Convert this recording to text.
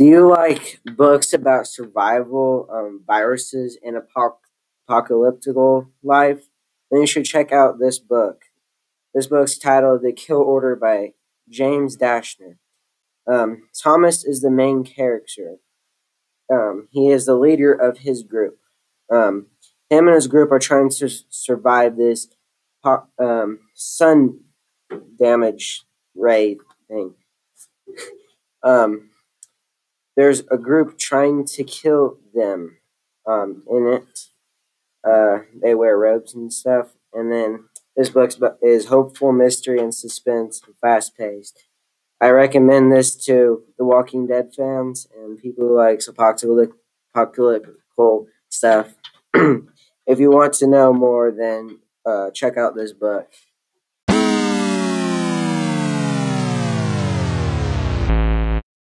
Do you like books about survival, um, viruses, and apoc- apocalyptic life? Then you should check out this book. This book's titled The Kill Order by James Dashner. Um, Thomas is the main character. Um, he is the leader of his group. Um, him and his group are trying to survive this um, sun damage ray thing. there's a group trying to kill them um, in it. Uh, they wear robes and stuff. And then this book is hopeful, mystery, and suspense, and fast paced. I recommend this to the Walking Dead fans and people who like apocalyptic, stuff. if you want to know more, then uh, check out this book.